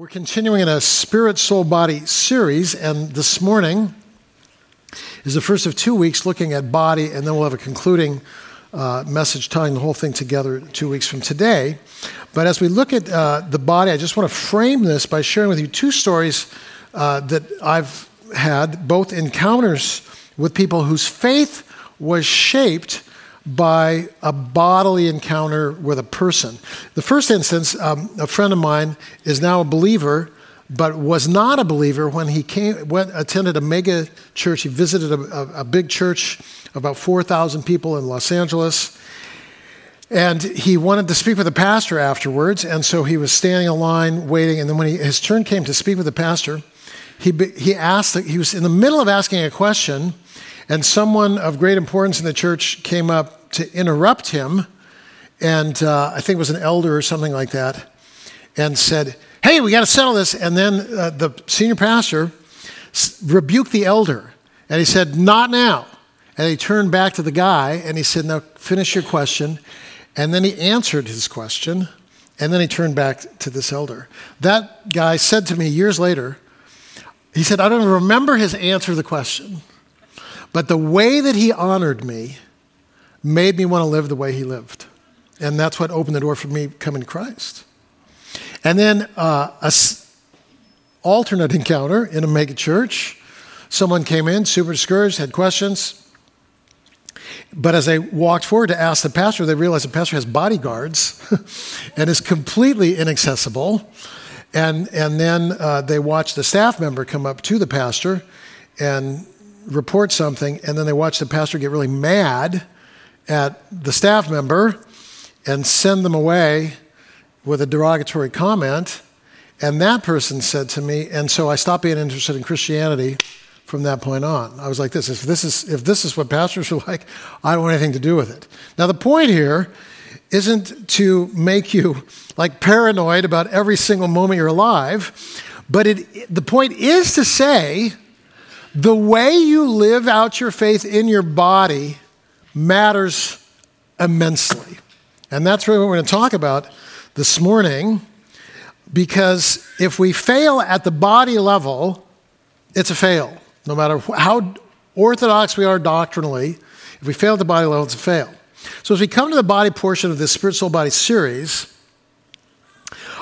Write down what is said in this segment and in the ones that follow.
We're continuing in a spirit, soul, body series, and this morning is the first of two weeks looking at body, and then we'll have a concluding uh, message tying the whole thing together two weeks from today. But as we look at uh, the body, I just want to frame this by sharing with you two stories uh, that I've had, both encounters with people whose faith was shaped by a bodily encounter with a person. The first instance, um, a friend of mine is now a believer, but was not a believer when he came, went, attended a mega church. He visited a, a, a big church, about 4,000 people in Los Angeles. And he wanted to speak with the pastor afterwards, and so he was standing in line waiting. And then when he, his turn came to speak with the pastor, he, he asked, he was in the middle of asking a question, and someone of great importance in the church came up to interrupt him, and uh, I think it was an elder or something like that, and said, Hey, we got to settle this. And then uh, the senior pastor rebuked the elder, and he said, Not now. And he turned back to the guy and he said, Now finish your question. And then he answered his question, and then he turned back to this elder. That guy said to me years later, he said, I don't remember his answer to the question, but the way that he honored me made me want to live the way he lived. And that's what opened the door for me coming to Christ. And then uh, a s- alternate encounter in a mega church. Someone came in, super discouraged, had questions. But as they walked forward to ask the pastor, they realized the pastor has bodyguards and is completely inaccessible. And, and then uh, they watched the staff member come up to the pastor and report something, and then they watch the pastor get really mad at the staff member and send them away with a derogatory comment. And that person said to me, and so I stopped being interested in Christianity from that point on. I was like this if this is if this is what pastors are like, I don't want anything to do with it. Now the point here isn't to make you like paranoid about every single moment you're alive, but it, the point is to say the way you live out your faith in your body matters immensely. And that's really what we're going to talk about this morning because if we fail at the body level, it's a fail. No matter how orthodox we are doctrinally, if we fail at the body level, it's a fail. So, as we come to the body portion of this Spirit Soul Body series,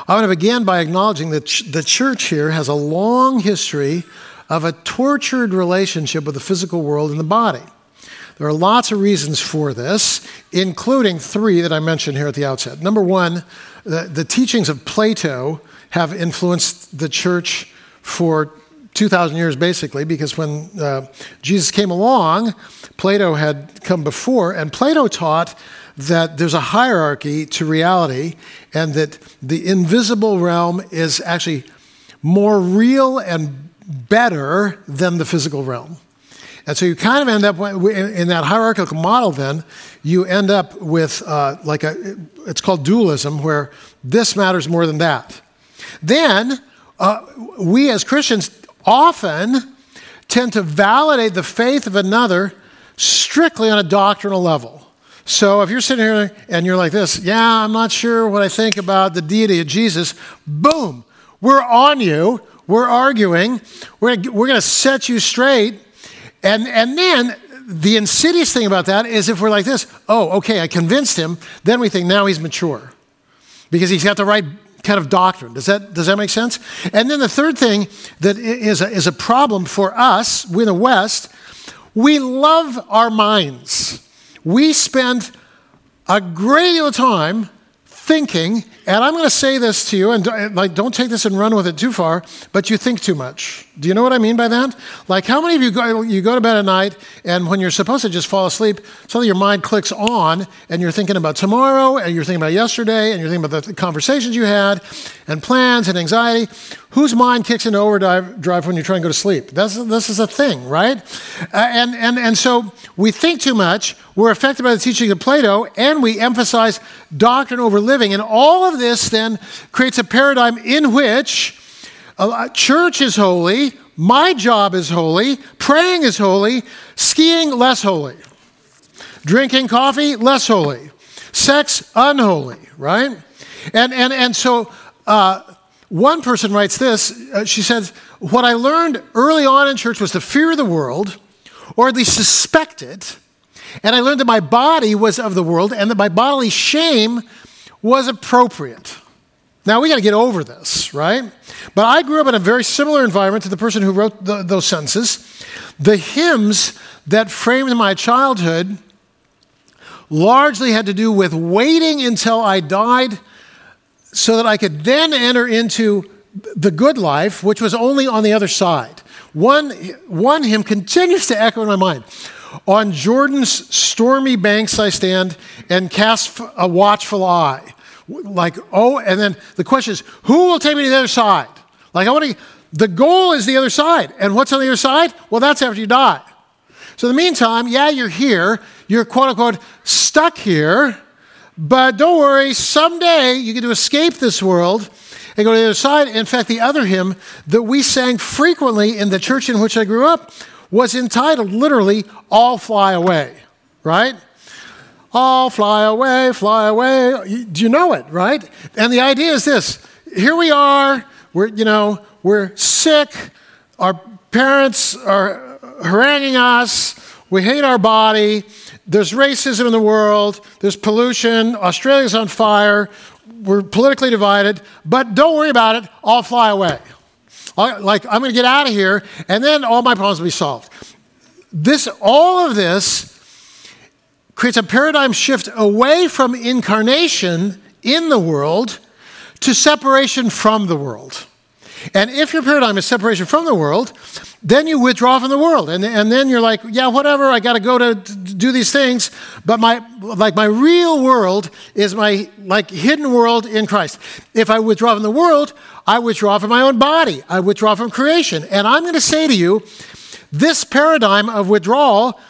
I want to begin by acknowledging that the church here has a long history of a tortured relationship with the physical world and the body. There are lots of reasons for this, including three that I mentioned here at the outset. Number one, the, the teachings of Plato have influenced the church for 2,000 years basically, because when uh, Jesus came along, Plato had come before, and Plato taught that there's a hierarchy to reality and that the invisible realm is actually more real and better than the physical realm. And so you kind of end up in that hierarchical model, then, you end up with uh, like a, it's called dualism, where this matters more than that. Then, uh, we as Christians often tend to validate the faith of another strictly on a doctrinal level. So if you're sitting here and you're like this, yeah, I'm not sure what I think about the deity of Jesus, boom, we're on you, we're arguing, we're, we're going to set you straight and, and then the insidious thing about that is if we're like this, oh, okay, I convinced him, then we think now he's mature because he's got the right kind of doctrine. Does that, does that make sense? And then the third thing that is a, is a problem for us, we in the West, we love our minds. We spend a great deal of time thinking, and I'm going to say this to you, and uh, like, don't take this and run with it too far, but you think too much. Do you know what I mean by that? Like, how many of you go, you go to bed at night, and when you're supposed to just fall asleep, suddenly your mind clicks on, and you're thinking about tomorrow, and you're thinking about yesterday, and you're thinking about the conversations you had, and plans and anxiety. Whose mind kicks into overdrive when you're trying to go to sleep? That's, this is a thing, right? Uh, and, and, and so we think too much, we're affected by the teaching of Plato, and we emphasize doctrine over living. And all of this then creates a paradigm in which church is holy, my job is holy, praying is holy, skiing less holy, drinking coffee less holy, sex unholy, right? And, and, and so uh, one person writes this. Uh, she says, What I learned early on in church was to fear the world, or at least suspect it. And I learned that my body was of the world and that my bodily shame was appropriate. Now, we got to get over this, right? But I grew up in a very similar environment to the person who wrote the, those sentences. The hymns that framed my childhood largely had to do with waiting until I died so that I could then enter into the good life, which was only on the other side. One, one hymn continues to echo in my mind. On Jordan's stormy banks I stand and cast a watchful eye. Like, oh, and then the question is, who will take me to the other side? Like, I want to, the goal is the other side. And what's on the other side? Well, that's after you die. So, in the meantime, yeah, you're here. You're quote unquote stuck here. But don't worry, someday you get to escape this world and go to the other side. In fact, the other hymn that we sang frequently in the church in which I grew up was entitled literally, All Fly Away, right? All fly away, fly away. Do you know it, right? And the idea is this. Here we are, we're, you know, we're sick, our parents are haranguing us, we hate our body, there's racism in the world, there's pollution, Australia's on fire, we're politically divided, but don't worry about it, I'll fly away. Like, I'm to get out of here, and then all my problems will be solved. This, all of this creates a paradigm shift away from incarnation in the world to separation from the world. And if your paradigm is separation from the world, then you withdraw from the world. And, and then you're like, yeah, whatever, I got to go to do these things. But my, like my real world is my like hidden world in Christ. If I withdraw from the world, I withdraw from my own body. I withdraw from creation. And I'm going to say to you, this paradigm of withdrawal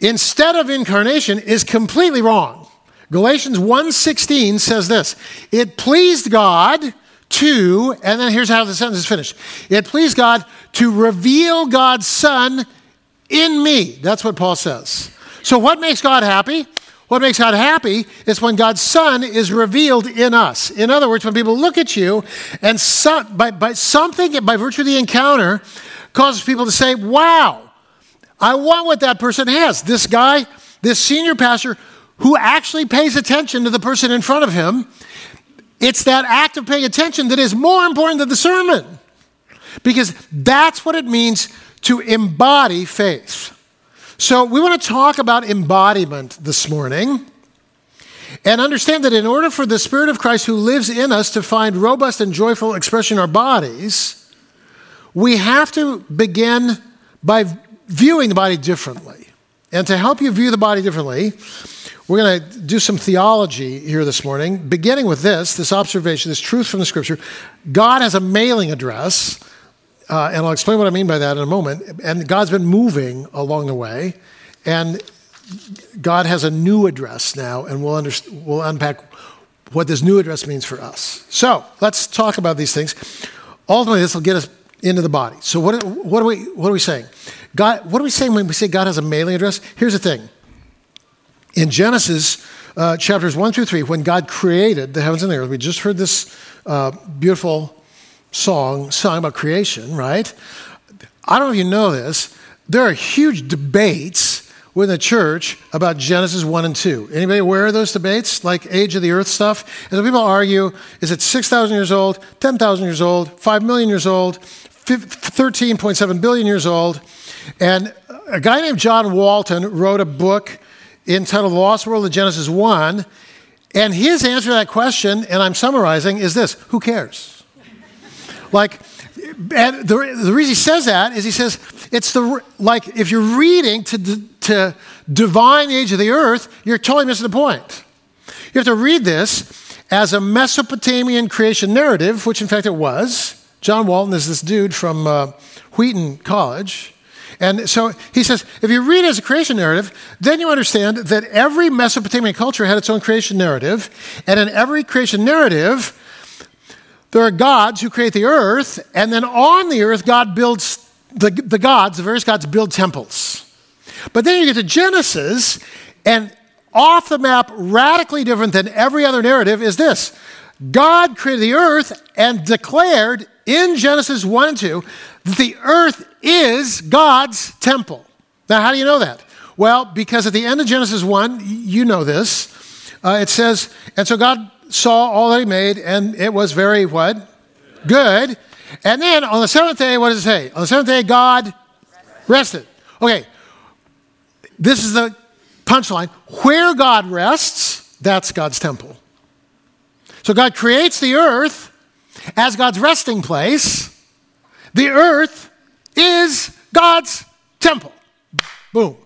instead of incarnation is completely wrong. Galatians 1:16 says this, it pleased God to and then here's how the sentence is finished. It pleased God to reveal God's son in me. That's what Paul says. So what makes God happy? What makes God happy is when God's Son is revealed in us. In other words, when people look at you and by, by something, by virtue of the encounter, causes people to say, Wow, I want what that person has. This guy, this senior pastor who actually pays attention to the person in front of him, it's that act of paying attention that is more important than the sermon. Because that's what it means to embody faith. So, we want to talk about embodiment this morning and understand that in order for the Spirit of Christ who lives in us to find robust and joyful expression in our bodies, we have to begin by viewing the body differently. And to help you view the body differently, we're going to do some theology here this morning, beginning with this this observation, this truth from the scripture. God has a mailing address, uh, and I'll explain what I mean by that in a moment. And God's been moving along the way, and God has a new address now, and we'll, under, we'll unpack what this new address means for us. So let's talk about these things. Ultimately, this will get us into the body. So what, what, are we, what are we saying? God, what are we saying when we say God has a mailing address? Here's the thing. In Genesis uh, chapters 1 through 3, when God created the heavens and the earth, we just heard this uh, beautiful song, song about creation, right? I don't know if you know this. There are huge debates within the church about Genesis 1 and 2. Anybody aware of those debates, like age of the earth stuff? And so people argue is it 6,000 years old, 10,000 years old, 5 million years old, 13.7 billion years old? And a guy named John Walton wrote a book entitled Lost World of Genesis 1. And his answer to that question, and I'm summarizing, is this who cares? like, and the, the reason he says that is he says it's the like if you're reading to, to divine the age of the earth, you're totally missing the point. You have to read this as a Mesopotamian creation narrative, which in fact it was. John Walton is this dude from uh, Wheaton College. And so he says, if you read as a creation narrative, then you understand that every Mesopotamian culture had its own creation narrative. And in every creation narrative, there are gods who create the earth. And then on the earth, God builds, the, the gods, the various gods build temples. But then you get to Genesis, and off the map, radically different than every other narrative, is this God created the earth and declared in Genesis 1 and 2 that the earth is God's temple. Now, how do you know that? Well, because at the end of Genesis 1, you know this, uh, it says, and so God saw all that he made, and it was very what? Good. And then on the seventh day, what does it say? On the seventh day, God rested. Okay, this is the punchline. Where God rests, that's God's temple. So God creates the earth as God's resting place. The earth is God's temple. Boom.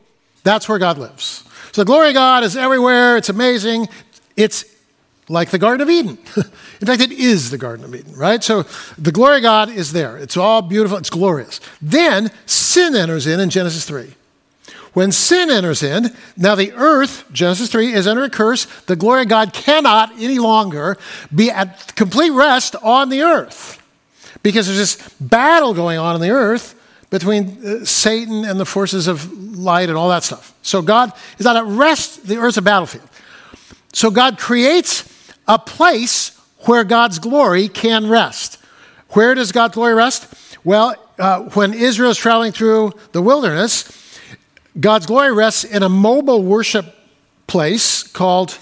That's where God lives. So the glory of God is everywhere. It's amazing. It's like the Garden of Eden. In fact, it is the Garden of Eden, right? So the glory of God is there. It's all beautiful, it's glorious. Then sin enters in in Genesis 3. When sin enters in, now the earth, Genesis 3, is under a curse. The glory of God cannot any longer be at complete rest on the earth because there's this battle going on in the earth between uh, Satan and the forces of light and all that stuff. So God is not at rest, the earth's a battlefield. So God creates a place where God's glory can rest. Where does God's glory rest? Well, uh, when Israel is traveling through the wilderness, God's glory rests in a mobile worship place called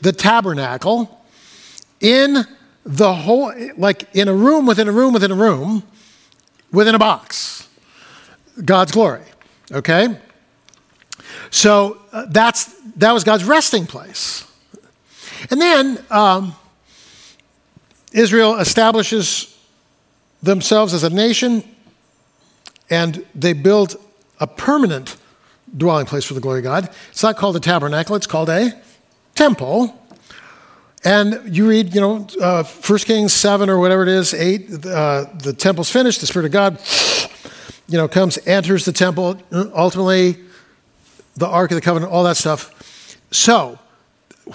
the tabernacle in the whole, like in a room within a room within a room within a box. God's glory, okay? So uh, that's, that was God's resting place. And then um, Israel establishes themselves as a nation and they build a permanent dwelling place for the glory of God. It's not called a tabernacle, it's called a temple. And you read, you know, uh, 1 Kings 7 or whatever it is, 8, uh, the temple's finished, the Spirit of God, you know, comes, enters the temple, ultimately, the Ark of the Covenant, all that stuff. So,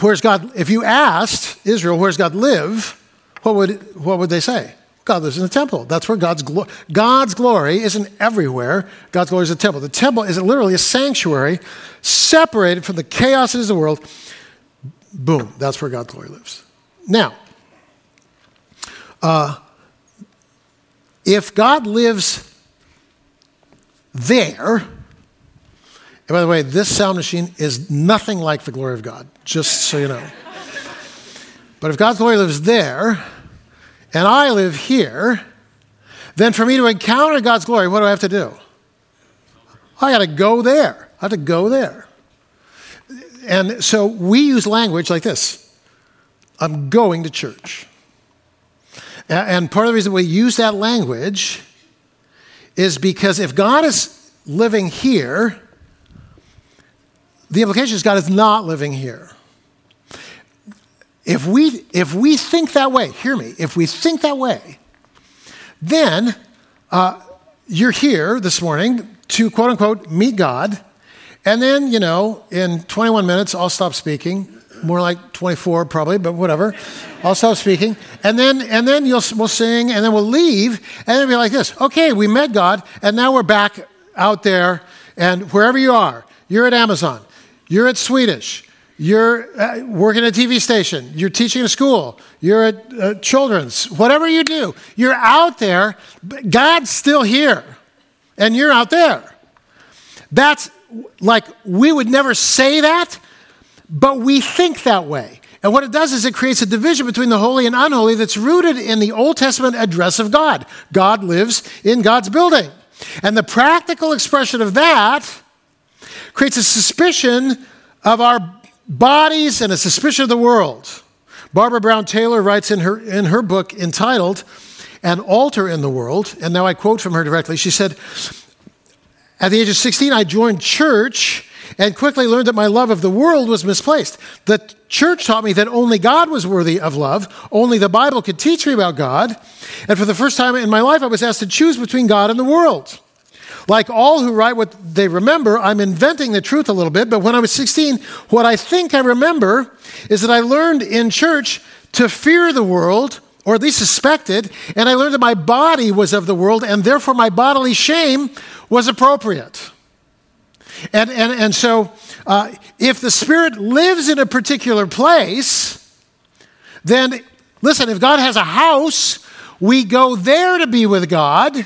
where's God, if you asked Israel, where's God live, what would, what would they say? God lives in the temple. That's where God's glory, God's glory isn't everywhere. God's glory is the temple. The temple is literally a sanctuary separated from the chaos of the world. Boom, that's where God's glory lives. Now, uh, if God lives there, and by the way, this sound machine is nothing like the glory of God, just so you know. but if God's glory lives there, and I live here, then for me to encounter God's glory, what do I have to do? I got to go there. I have to go there. And so we use language like this I'm going to church. And part of the reason we use that language is because if God is living here, the implication is God is not living here. If we, if we think that way, hear me, if we think that way, then uh, you're here this morning to quote unquote meet God, and then, you know, in 21 minutes, I'll stop speaking. More like 24 probably, but whatever. I'll stop speaking. And then, and then you'll, we'll sing, and then we'll leave, and then be like this okay, we met God, and now we're back out there, and wherever you are, you're at Amazon, you're at Swedish, you're uh, working at a TV station, you're teaching a school, you're at uh, children's, whatever you do, you're out there, God's still here, and you're out there. That's like, we would never say that, but we think that way. And what it does is it creates a division between the holy and unholy that's rooted in the Old Testament address of God. God lives in God's building. And the practical expression of that creates a suspicion of our bodies and a suspicion of the world. Barbara Brown Taylor writes in her, in her book entitled An Altar in the World, and now I quote from her directly. She said, At the age of 16, I joined church and quickly learned that my love of the world was misplaced. The church taught me that only God was worthy of love, only the Bible could teach me about God. And for the first time in my life, I was asked to choose between God and the world. Like all who write what they remember, I'm inventing the truth a little bit, but when I was 16, what I think I remember is that I learned in church to fear the world, or at least suspected, and I learned that my body was of the world, and therefore my bodily shame was appropriate. And, and, and so, uh, if the Spirit lives in a particular place, then listen, if God has a house, we go there to be with God,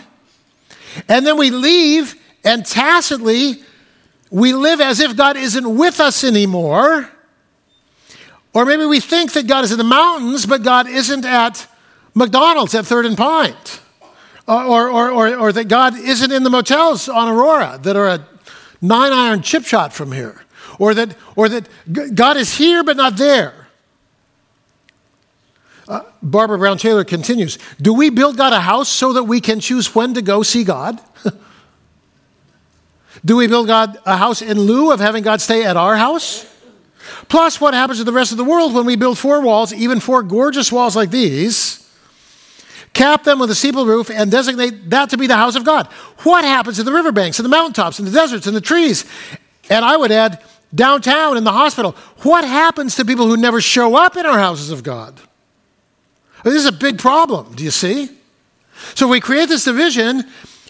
and then we leave and tacitly we live as if God isn't with us anymore. Or maybe we think that God is in the mountains, but God isn't at McDonald's at Third and Pine. Or, or, or, or, that God isn't in the motels on Aurora that are a nine iron chip shot from here. Or that, or that God is here but not there. Uh, Barbara Brown Taylor continues Do we build God a house so that we can choose when to go see God? Do we build God a house in lieu of having God stay at our house? Plus, what happens to the rest of the world when we build four walls, even four gorgeous walls like these, cap them with a steeple roof, and designate that to be the house of God? What happens to the riverbanks and the mountaintops and the deserts and the trees? And I would add, downtown in the hospital. What happens to people who never show up in our houses of God? This is a big problem, do you see? So if we create this division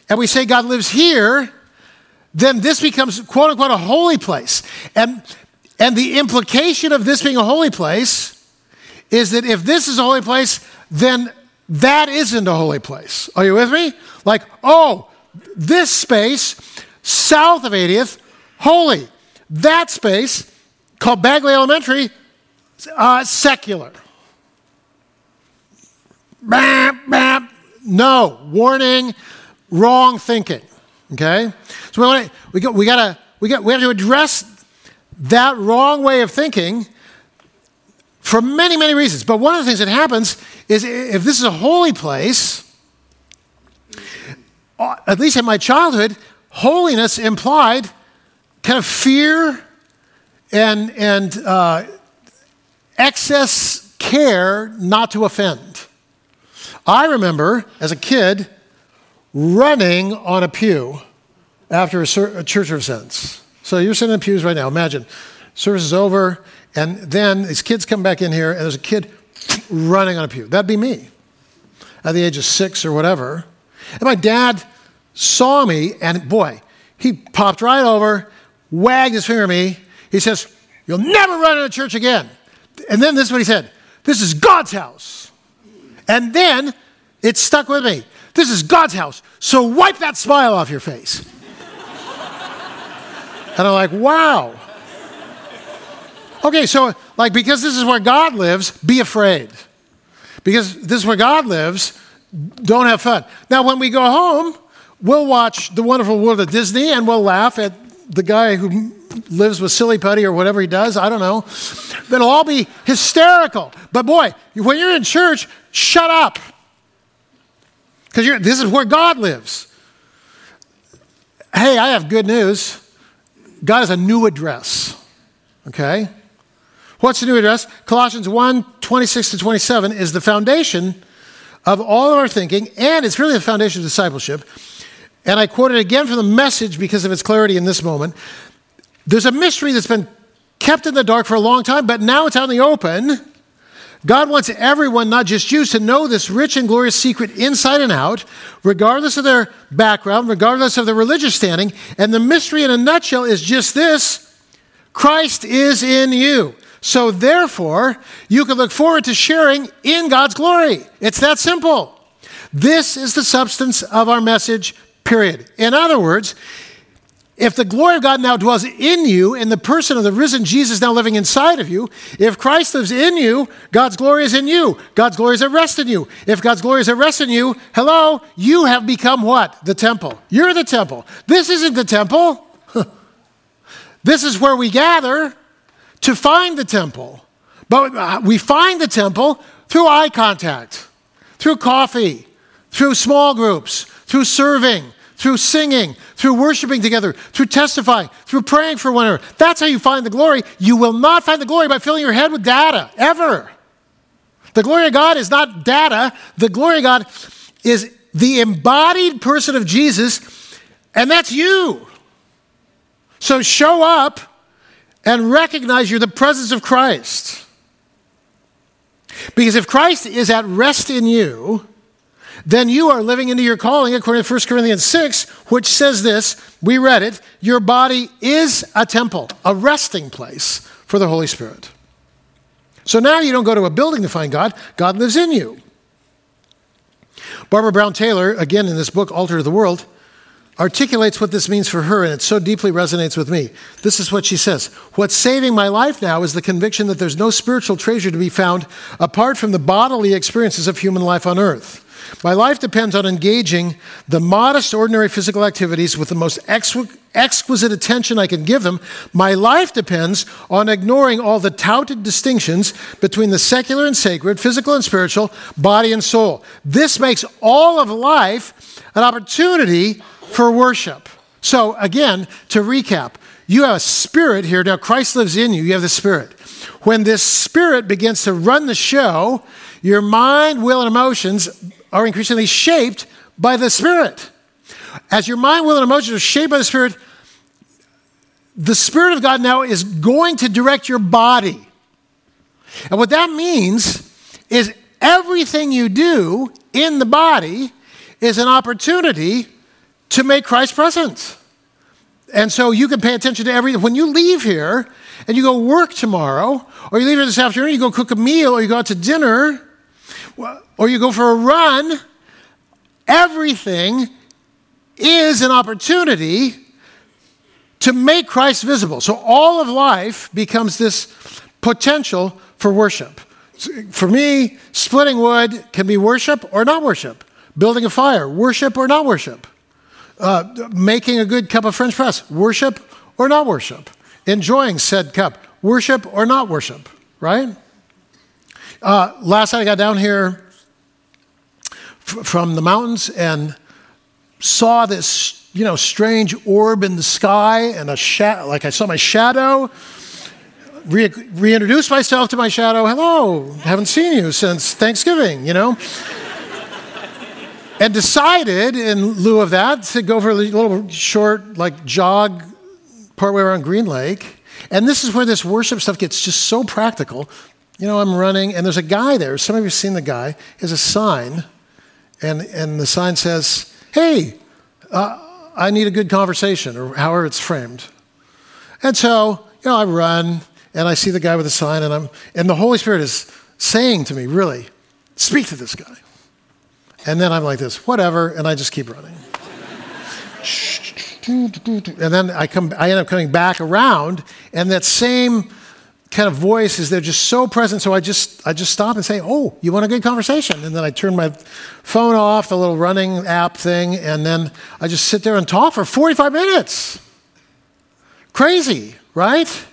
and we say God lives here, then this becomes quote unquote a holy place. And, and the implication of this being a holy place is that if this is a holy place, then that isn't a holy place. Are you with me? Like, oh, this space south of 80th, holy. That space, called Bagley Elementary, uh, secular. No, warning, wrong thinking. Okay? So we, wanna, we, got, we, gotta, we, got, we have to address that wrong way of thinking for many, many reasons. But one of the things that happens is if this is a holy place, uh, at least in my childhood, holiness implied kind of fear and, and uh, excess care not to offend. I remember as a kid running on a pew after a, a church service. So you're sitting in pews right now. Imagine service is over, and then these kids come back in here, and there's a kid running on a pew. That'd be me at the age of six or whatever. And my dad saw me, and boy, he popped right over, wagged his finger at me. He says, You'll never run in a church again. And then this is what he said This is God's house. And then it stuck with me. This is God's house. So wipe that smile off your face. and I'm like, wow. Okay, so like because this is where God lives, be afraid. Because this is where God lives, don't have fun. Now, when we go home, we'll watch The Wonderful World of Disney and we'll laugh at the guy who lives with silly putty or whatever he does. I don't know. It'll all be hysterical. But boy, when you're in church, shut up. Because this is where God lives. Hey, I have good news. God has a new address. Okay? What's the new address? Colossians 1 26 to 27 is the foundation of all of our thinking, and it's really the foundation of discipleship. And I quote it again from the message because of its clarity in this moment. There's a mystery that's been kept in the dark for a long time, but now it's out in the open. God wants everyone, not just Jews, to know this rich and glorious secret inside and out, regardless of their background, regardless of their religious standing. And the mystery in a nutshell is just this Christ is in you. So therefore, you can look forward to sharing in God's glory. It's that simple. This is the substance of our message, period. In other words, if the glory of God now dwells in you, in the person of the risen Jesus now living inside of you, if Christ lives in you, God's glory is in you. God's glory is at rest in you. If God's glory is at rest in you, hello, you have become what? The temple. You're the temple. This isn't the temple. this is where we gather to find the temple. But uh, we find the temple through eye contact, through coffee, through small groups, through serving, through singing, through worshiping together, through testifying, through praying for one another. That's how you find the glory. You will not find the glory by filling your head with data, ever. The glory of God is not data, the glory of God is the embodied person of Jesus, and that's you. So show up and recognize you're the presence of Christ. Because if Christ is at rest in you, then you are living into your calling according to 1 Corinthians 6, which says this. We read it. Your body is a temple, a resting place for the Holy Spirit. So now you don't go to a building to find God, God lives in you. Barbara Brown Taylor, again in this book, Altar of the World, articulates what this means for her, and it so deeply resonates with me. This is what she says What's saving my life now is the conviction that there's no spiritual treasure to be found apart from the bodily experiences of human life on earth. My life depends on engaging the modest, ordinary physical activities with the most exquisite attention I can give them. My life depends on ignoring all the touted distinctions between the secular and sacred, physical and spiritual, body and soul. This makes all of life an opportunity for worship. So, again, to recap, you have a spirit here. Now, Christ lives in you. You have the spirit. When this spirit begins to run the show, your mind, will, and emotions are increasingly shaped by the spirit. As your mind, will, and emotions are shaped by the spirit, the Spirit of God now is going to direct your body. And what that means is everything you do in the body is an opportunity to make Christ present. And so you can pay attention to everything. When you leave here and you go work tomorrow, or you leave here this afternoon, you go cook a meal, or you go out to dinner, or you go for a run, everything is an opportunity to make Christ visible. So all of life becomes this potential for worship. For me, splitting wood can be worship or not worship. Building a fire, worship or not worship. Uh, making a good cup of French press, worship or not worship. Enjoying said cup, worship or not worship, right? Uh, last night I got down here from the mountains and saw this, you know, strange orb in the sky and a shadow, like I saw my shadow. Re- reintroduced myself to my shadow. Hello, haven't seen you since Thanksgiving, you know? and decided, in lieu of that, to go for a little short, like jog partway around Green Lake. And this is where this worship stuff gets just so practical. You know, I'm running, and there's a guy there. Some of you have seen the guy. He has a sign, and, and the sign says, Hey, uh, I need a good conversation, or however it's framed. And so, you know, I run, and I see the guy with the sign, and, I'm, and the Holy Spirit is saying to me, Really, speak to this guy. And then I'm like this, whatever, and I just keep running. and then I, come, I end up coming back around, and that same kind of voice is there just so present. So I just I just stop and say, "Oh, you want a good conversation?" And then I turn my phone off, the little running app thing, and then I just sit there and talk for 45 minutes. Crazy, right?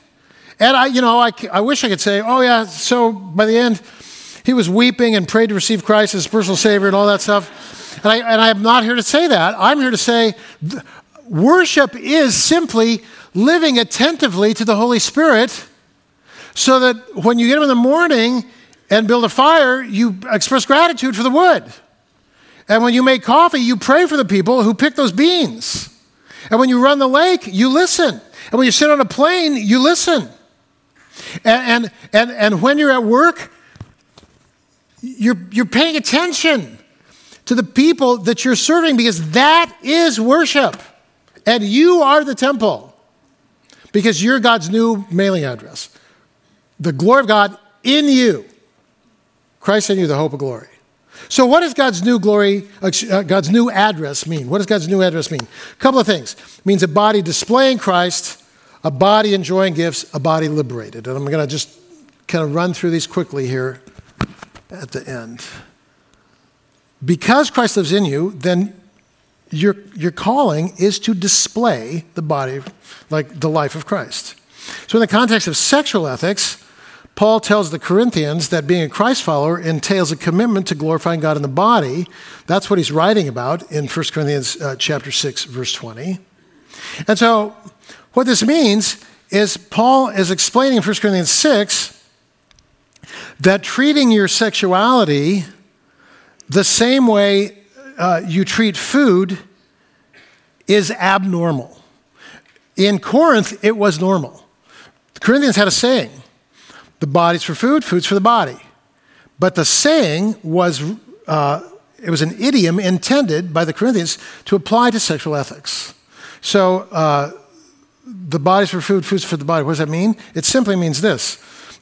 And I, you know, I, I wish I could say, "Oh yeah." So by the end, he was weeping and prayed to receive Christ as personal Savior and all that stuff. And I and I'm not here to say that. I'm here to say, worship is simply living attentively to the Holy Spirit so that when you get up in the morning and build a fire, you express gratitude for the wood. And when you make coffee, you pray for the people who pick those beans. And when you run the lake, you listen. And when you sit on a plane, you listen. And, and, and, and when you're at work, you're, you're paying attention to the people that you're serving because that is worship. And you are the temple because you're God's new mailing address the glory of God in you. Christ in you, the hope of glory. So, what does God's new glory, uh, God's new address mean? What does God's new address mean? A couple of things. It means a body displaying Christ, a body enjoying gifts, a body liberated. And I'm going to just kind of run through these quickly here at the end. Because Christ lives in you, then your, your calling is to display the body, like the life of Christ. So, in the context of sexual ethics, Paul tells the Corinthians that being a Christ follower entails a commitment to glorifying God in the body. That's what he's writing about in 1 Corinthians uh, chapter 6 verse 20. And so what this means is Paul is explaining in 1 Corinthians 6 that treating your sexuality the same way uh, you treat food is abnormal. In Corinth, it was normal. The Corinthians had a saying the body's for food, food's for the body. But the saying was, uh, it was an idiom intended by the Corinthians to apply to sexual ethics. So, uh, the body's for food, food's for the body. What does that mean? It simply means this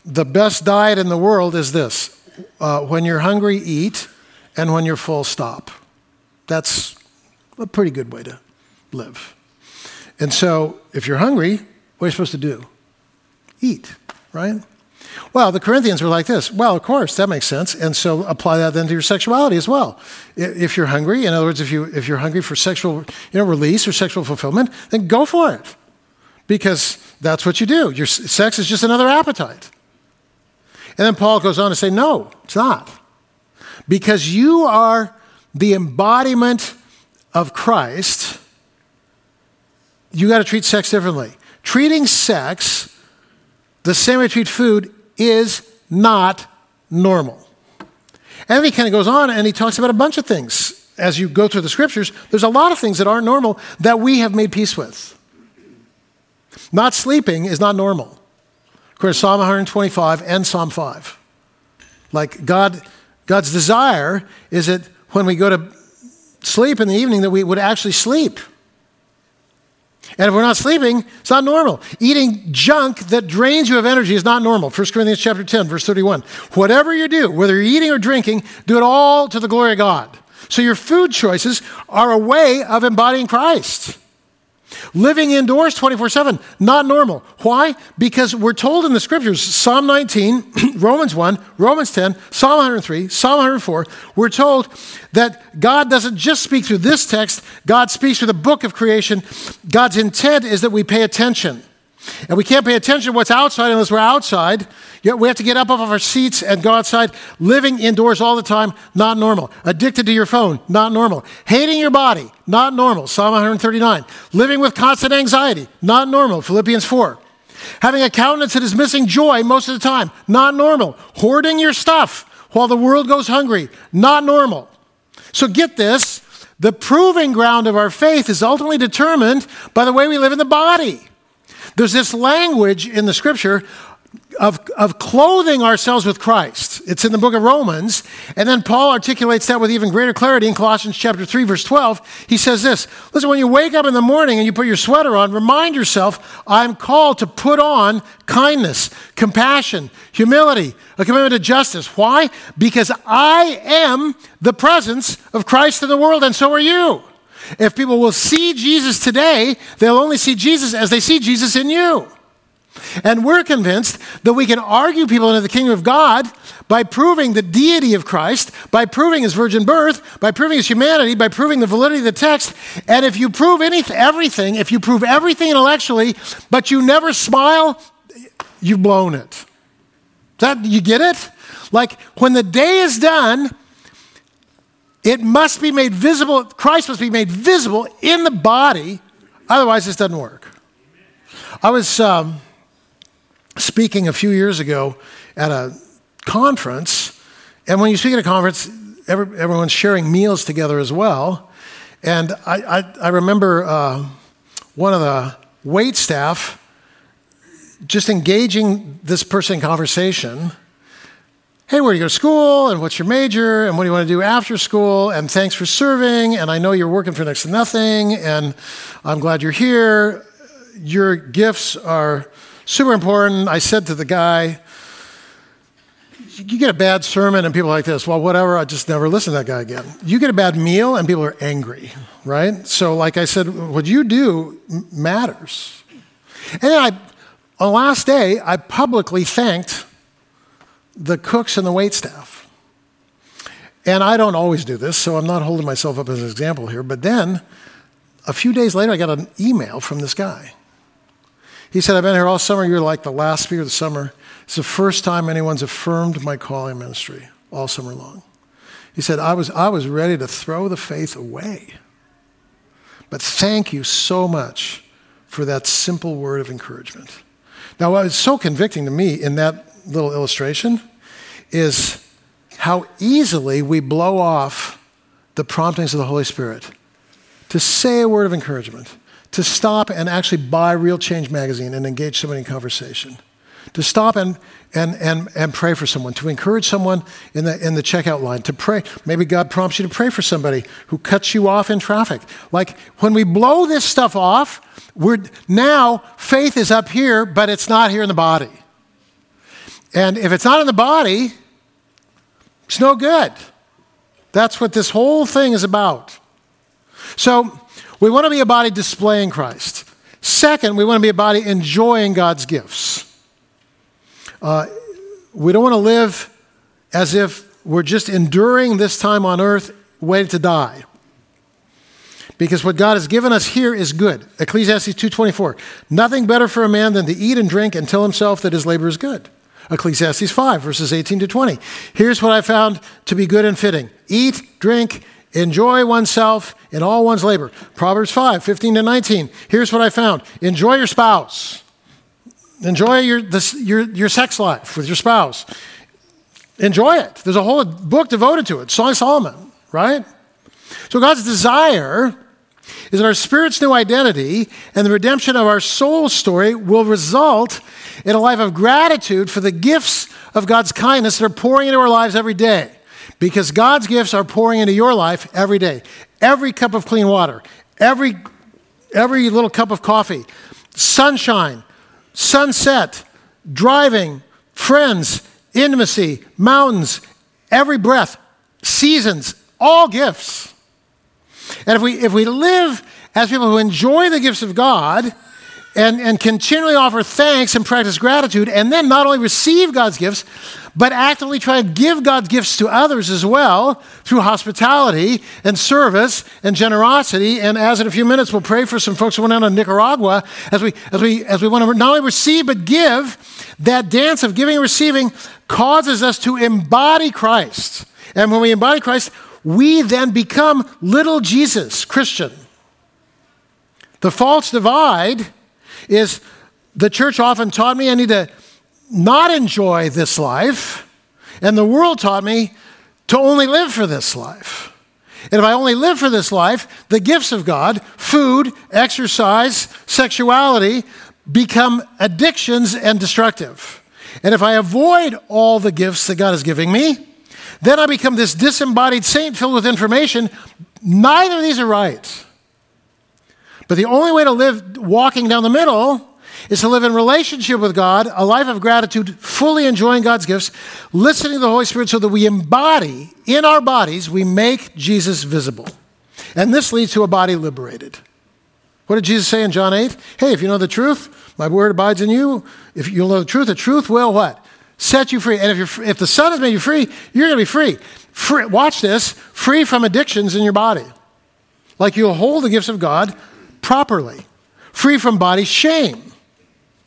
the best diet in the world is this uh, when you're hungry, eat, and when you're full, stop. That's a pretty good way to live. And so, if you're hungry, what are you supposed to do? Eat, right? Well, the Corinthians were like this. Well, of course, that makes sense. And so apply that then to your sexuality as well. If you're hungry, in other words, if, you, if you're hungry for sexual you know, release or sexual fulfillment, then go for it. Because that's what you do. Your sex is just another appetite. And then Paul goes on to say, no, it's not. Because you are the embodiment of Christ, you got to treat sex differently. Treating sex the same way we treat food is not normal. And then he kind of goes on and he talks about a bunch of things. As you go through the scriptures, there's a lot of things that aren't normal that we have made peace with. Not sleeping is not normal. According to Psalm 125 and Psalm 5. Like God, God's desire is that when we go to sleep in the evening, that we would actually sleep. And if we're not sleeping, it's not normal. Eating junk that drains you of energy is not normal. 1 Corinthians chapter 10, verse 31. Whatever you do, whether you're eating or drinking, do it all to the glory of God. So your food choices are a way of embodying Christ. Living indoors 24 7, not normal. Why? Because we're told in the scriptures, Psalm 19, Romans 1, Romans 10, Psalm 103, Psalm 104, we're told that God doesn't just speak through this text, God speaks through the book of creation. God's intent is that we pay attention. And we can't pay attention to what's outside unless we're outside. Yet we have to get up off of our seats and go outside. Living indoors all the time, not normal. Addicted to your phone, not normal. Hating your body, not normal. Psalm 139. Living with constant anxiety, not normal. Philippians 4. Having a countenance that is missing joy most of the time, not normal. Hoarding your stuff while the world goes hungry, not normal. So get this the proving ground of our faith is ultimately determined by the way we live in the body. There's this language in the scripture of, of clothing ourselves with Christ. It's in the book of Romans. And then Paul articulates that with even greater clarity in Colossians chapter 3, verse 12. He says this Listen, when you wake up in the morning and you put your sweater on, remind yourself, I'm called to put on kindness, compassion, humility, a commitment to justice. Why? Because I am the presence of Christ in the world, and so are you. If people will see Jesus today, they'll only see Jesus as they see Jesus in you. And we're convinced that we can argue people into the kingdom of God by proving the deity of Christ, by proving his virgin birth, by proving his humanity, by proving the validity of the text. And if you prove anything, everything, if you prove everything intellectually, but you never smile, you've blown it. That you get it? Like when the day is done, it must be made visible, Christ must be made visible in the body, otherwise, this doesn't work. I was um, speaking a few years ago at a conference, and when you speak at a conference, every, everyone's sharing meals together as well. And I, I, I remember uh, one of the wait staff just engaging this person in conversation hey, where do you go to school? And what's your major? And what do you want to do after school? And thanks for serving. And I know you're working for next to nothing. And I'm glad you're here. Your gifts are super important. I said to the guy, you get a bad sermon and people like this, well, whatever, I just never listen to that guy again. You get a bad meal and people are angry, right? So, like I said, what you do matters. And then I, on the last day, I publicly thanked the cooks and the wait staff. And I don't always do this, so I'm not holding myself up as an example here. But then, a few days later, I got an email from this guy. He said, I've been here all summer. You're like the last speaker of the summer. It's the first time anyone's affirmed my calling ministry all summer long. He said, I was, I was ready to throw the faith away. But thank you so much for that simple word of encouragement. Now, what was so convicting to me in that little illustration is how easily we blow off the promptings of the Holy Spirit to say a word of encouragement, to stop and actually buy Real Change magazine and engage somebody in conversation, to stop and, and, and, and pray for someone, to encourage someone in the, in the checkout line, to pray. Maybe God prompts you to pray for somebody who cuts you off in traffic. Like when we blow this stuff off, we're, now faith is up here, but it's not here in the body. And if it's not in the body, it's no good. That's what this whole thing is about. So, we want to be a body displaying Christ. Second, we want to be a body enjoying God's gifts. Uh, we don't want to live as if we're just enduring this time on earth, waiting to die. Because what God has given us here is good. Ecclesiastes 2:24. Nothing better for a man than to eat and drink and tell himself that his labor is good. Ecclesiastes 5, verses 18 to 20. Here's what I found to be good and fitting eat, drink, enjoy oneself in all one's labor. Proverbs 5, 15 to 19. Here's what I found enjoy your spouse, enjoy your, this, your, your sex life with your spouse. Enjoy it. There's a whole book devoted to it, Song of Solomon, right? So God's desire is that our spirit's new identity and the redemption of our soul story will result in a life of gratitude for the gifts of God's kindness that are pouring into our lives every day. Because God's gifts are pouring into your life every day. Every cup of clean water, every, every little cup of coffee, sunshine, sunset, driving, friends, intimacy, mountains, every breath, seasons, all gifts. And if we, if we live as people who enjoy the gifts of God and, and continually offer thanks and practice gratitude, and then not only receive God's gifts, but actively try to give God's gifts to others as well through hospitality and service and generosity. And as in a few minutes, we'll pray for some folks who went out to Nicaragua as we, as we, as we want to not only receive but give. That dance of giving and receiving causes us to embody Christ. And when we embody Christ, we then become little Jesus, Christian. The false divide is the church often taught me I need to not enjoy this life, and the world taught me to only live for this life. And if I only live for this life, the gifts of God, food, exercise, sexuality, become addictions and destructive. And if I avoid all the gifts that God is giving me, then I become this disembodied saint filled with information. Neither of these are right. But the only way to live walking down the middle is to live in relationship with God, a life of gratitude, fully enjoying God's gifts, listening to the Holy Spirit so that we embody in our bodies, we make Jesus visible. And this leads to a body liberated. What did Jesus say in John 8? Hey, if you know the truth, my word abides in you. If you'll know the truth, the truth will what? Set you free. And if, if the Son has made you free, you're going to be free. free. Watch this free from addictions in your body. Like you'll hold the gifts of God properly, free from body shame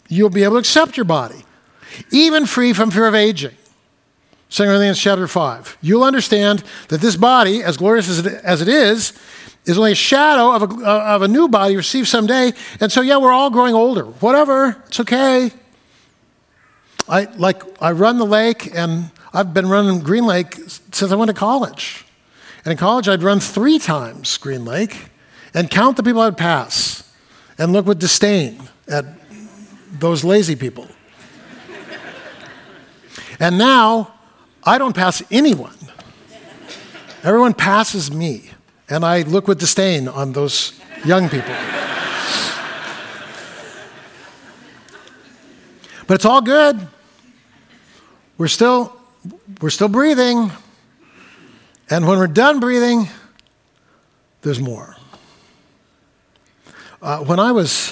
you'll be able to accept your body, even free from fear of aging. 2 Corinthians chapter 5. You'll understand that this body, as glorious as it, as it is, is only a shadow of a, of a new body received someday. And so, yeah, we're all growing older. Whatever, it's okay. I, like, I run the lake, and I've been running Green Lake since I went to college. And in college, I'd run three times Green Lake and count the people I'd pass and look with disdain at those lazy people. and now I don't pass anyone. Everyone passes me, and I look with disdain on those young people. but it's all good. We're still, we're still breathing. And when we're done breathing, there's more. Uh, when I was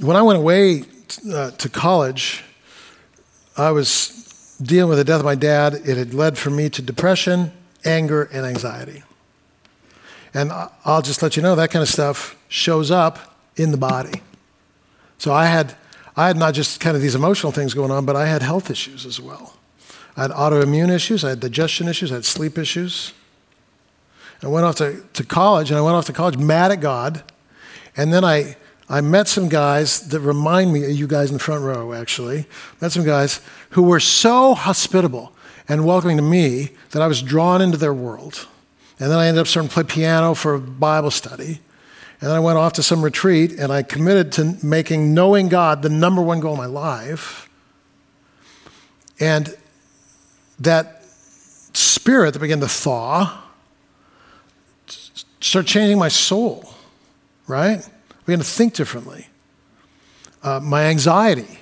when I went away uh, to college, I was dealing with the death of my dad. It had led for me to depression, anger, and anxiety. And I'll just let you know that kind of stuff shows up in the body. So I had, I had not just kind of these emotional things going on, but I had health issues as well. I had autoimmune issues, I had digestion issues, I had sleep issues. I went off to, to college, and I went off to college mad at God. And then I I met some guys that remind me of you guys in the front row, actually. Met some guys who were so hospitable and welcoming to me that I was drawn into their world. And then I ended up starting to play piano for Bible study. And then I went off to some retreat and I committed to making knowing God the number one goal of my life. And that spirit that began to thaw started changing my soul, right? began to think differently. Uh, my anxiety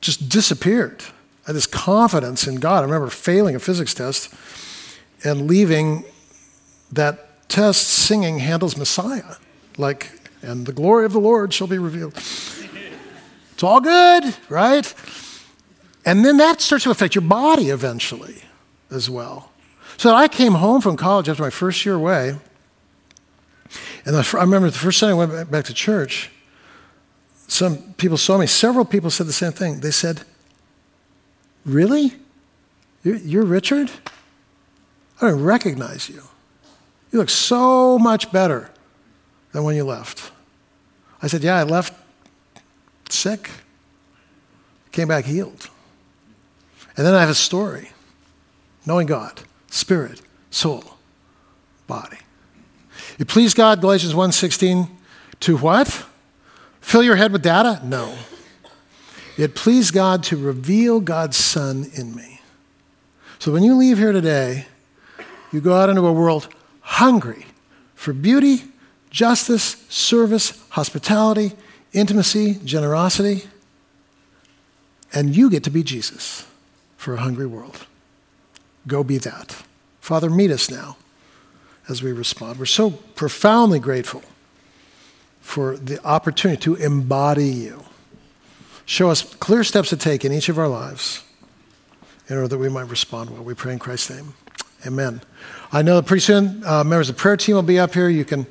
just disappeared. I had this confidence in God. I remember failing a physics test and leaving that test singing Handel's Messiah, like, and the glory of the Lord shall be revealed. It's all good, right? And then that starts to affect your body eventually as well. So I came home from college after my first year away, and I remember the first time I went back to church, some people saw me. Several people said the same thing. They said, Really? You're Richard? I don't recognize you. You look so much better than when you left. I said, Yeah, I left sick, came back healed. And then I have a story knowing God, spirit, soul, body. You please God, Galatians 1:16, to what? Fill your head with data? No. It pleased God to reveal God's Son in me. So when you leave here today, you go out into a world hungry for beauty, justice, service, hospitality, intimacy, generosity, and you get to be Jesus for a hungry world. Go be that. Father, meet us now as we respond. We're so profoundly grateful for the opportunity to embody you. Show us clear steps to take in each of our lives in order that we might respond well. We pray in Christ's name. Amen. I know that pretty soon uh, members of the prayer team will be up here. You can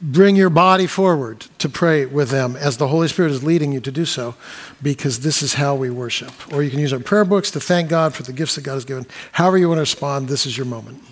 bring your body forward to pray with them as the Holy Spirit is leading you to do so, because this is how we worship. Or you can use our prayer books to thank God for the gifts that God has given. However, you want to respond, this is your moment.